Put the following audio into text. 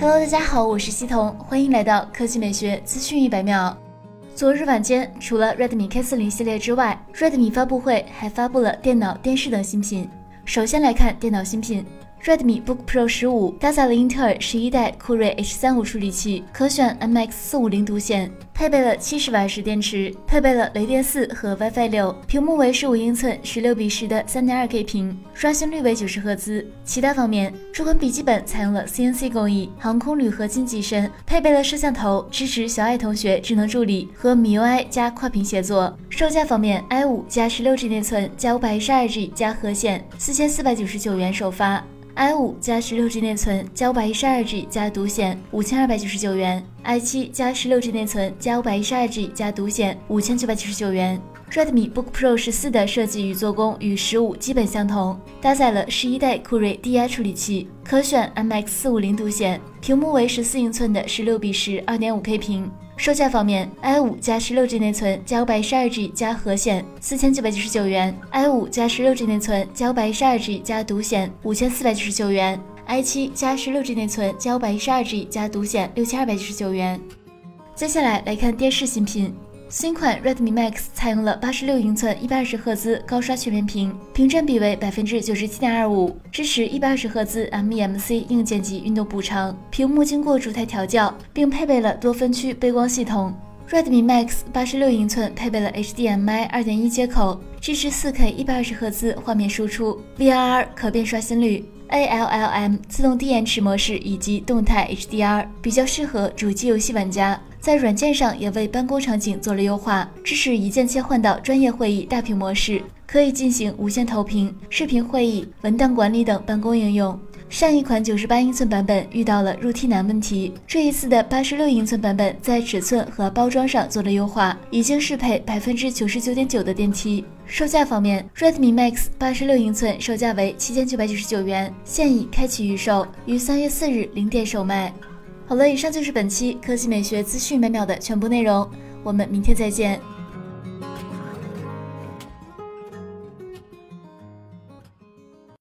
Hello，大家好，我是西彤，欢迎来到科技美学资讯一百秒。昨日晚间，除了 Redmi K40 系列之外，Redmi 发布会还发布了电脑、电视等新品。首先来看电脑新品。Redmi Book Pro 十五搭载了英特尔十一代酷睿 H 三五处理器，可选 MX 四五零独显，配备了七十瓦时电池，配备了雷电四和 WiFi 六，屏幕为十五英寸十六比十的三点二 K 屏，刷新率为九十赫兹。其他方面，这款笔记本采用了 CNC 工艺，航空铝合金机身，配备了摄像头，支持小爱同学智能助理和 MIUI 加跨屏协作。售价方面，i 五加十六 G 内存加五百一十二 G 加核显，四千四百九十九元首发。I 五加十六 G 内存加五百一十二 G 加独显五千二百九十九元，i 七加十六 G 内存加五百一十二 G 加独显五千九百九十九元。Redmi Book Pro 十四的设计与做工与十五基本相同，搭载了十一代酷睿 DI 处理器，可选 MX 四五零独显，屏幕为十四英寸的十六比十二点五 K 屏。售价方面，i 五加十六 G 内存加五百一十二 G 加核显四千九百九十九元，i 五加十六 G 内存加五百一十二 G 加独显五千四百九十九元，i 七加十六 G 内存加五百一十二 G 加独显六千二百九十九元。接下来来看电视新品。新款 Redmi Max 采用了八十六英寸一百二十赫兹高刷全面屏，屏占比为百分之九十七点二五，支持一百二十赫兹 MEMC 硬件级运动补偿，屏幕经过主台调教，并配备了多分区背光系统。Redmi Max 八十六英寸配备了 HDMI 二点一接口，支持四 K 一百二十赫兹画面输出，VRR 可变刷新率，ALLM 自动低延迟模式以及动态 HDR，比较适合主机游戏玩家。在软件上也为办公场景做了优化，支持一键切换到专业会议大屏模式，可以进行无线投屏、视频会议、文档管理等办公应用。上一款九十八英寸版本遇到了入梯难问题，这一次的八十六英寸版本在尺寸和包装上做了优化，已经适配百分之九十九点九的电梯。售价方面，Redmi Max 八十六英寸售价为七千九百九十九元，现已开启预售，于三月四日零点首卖。好了，以上就是本期科技美学资讯每秒的全部内容，我们明天再见。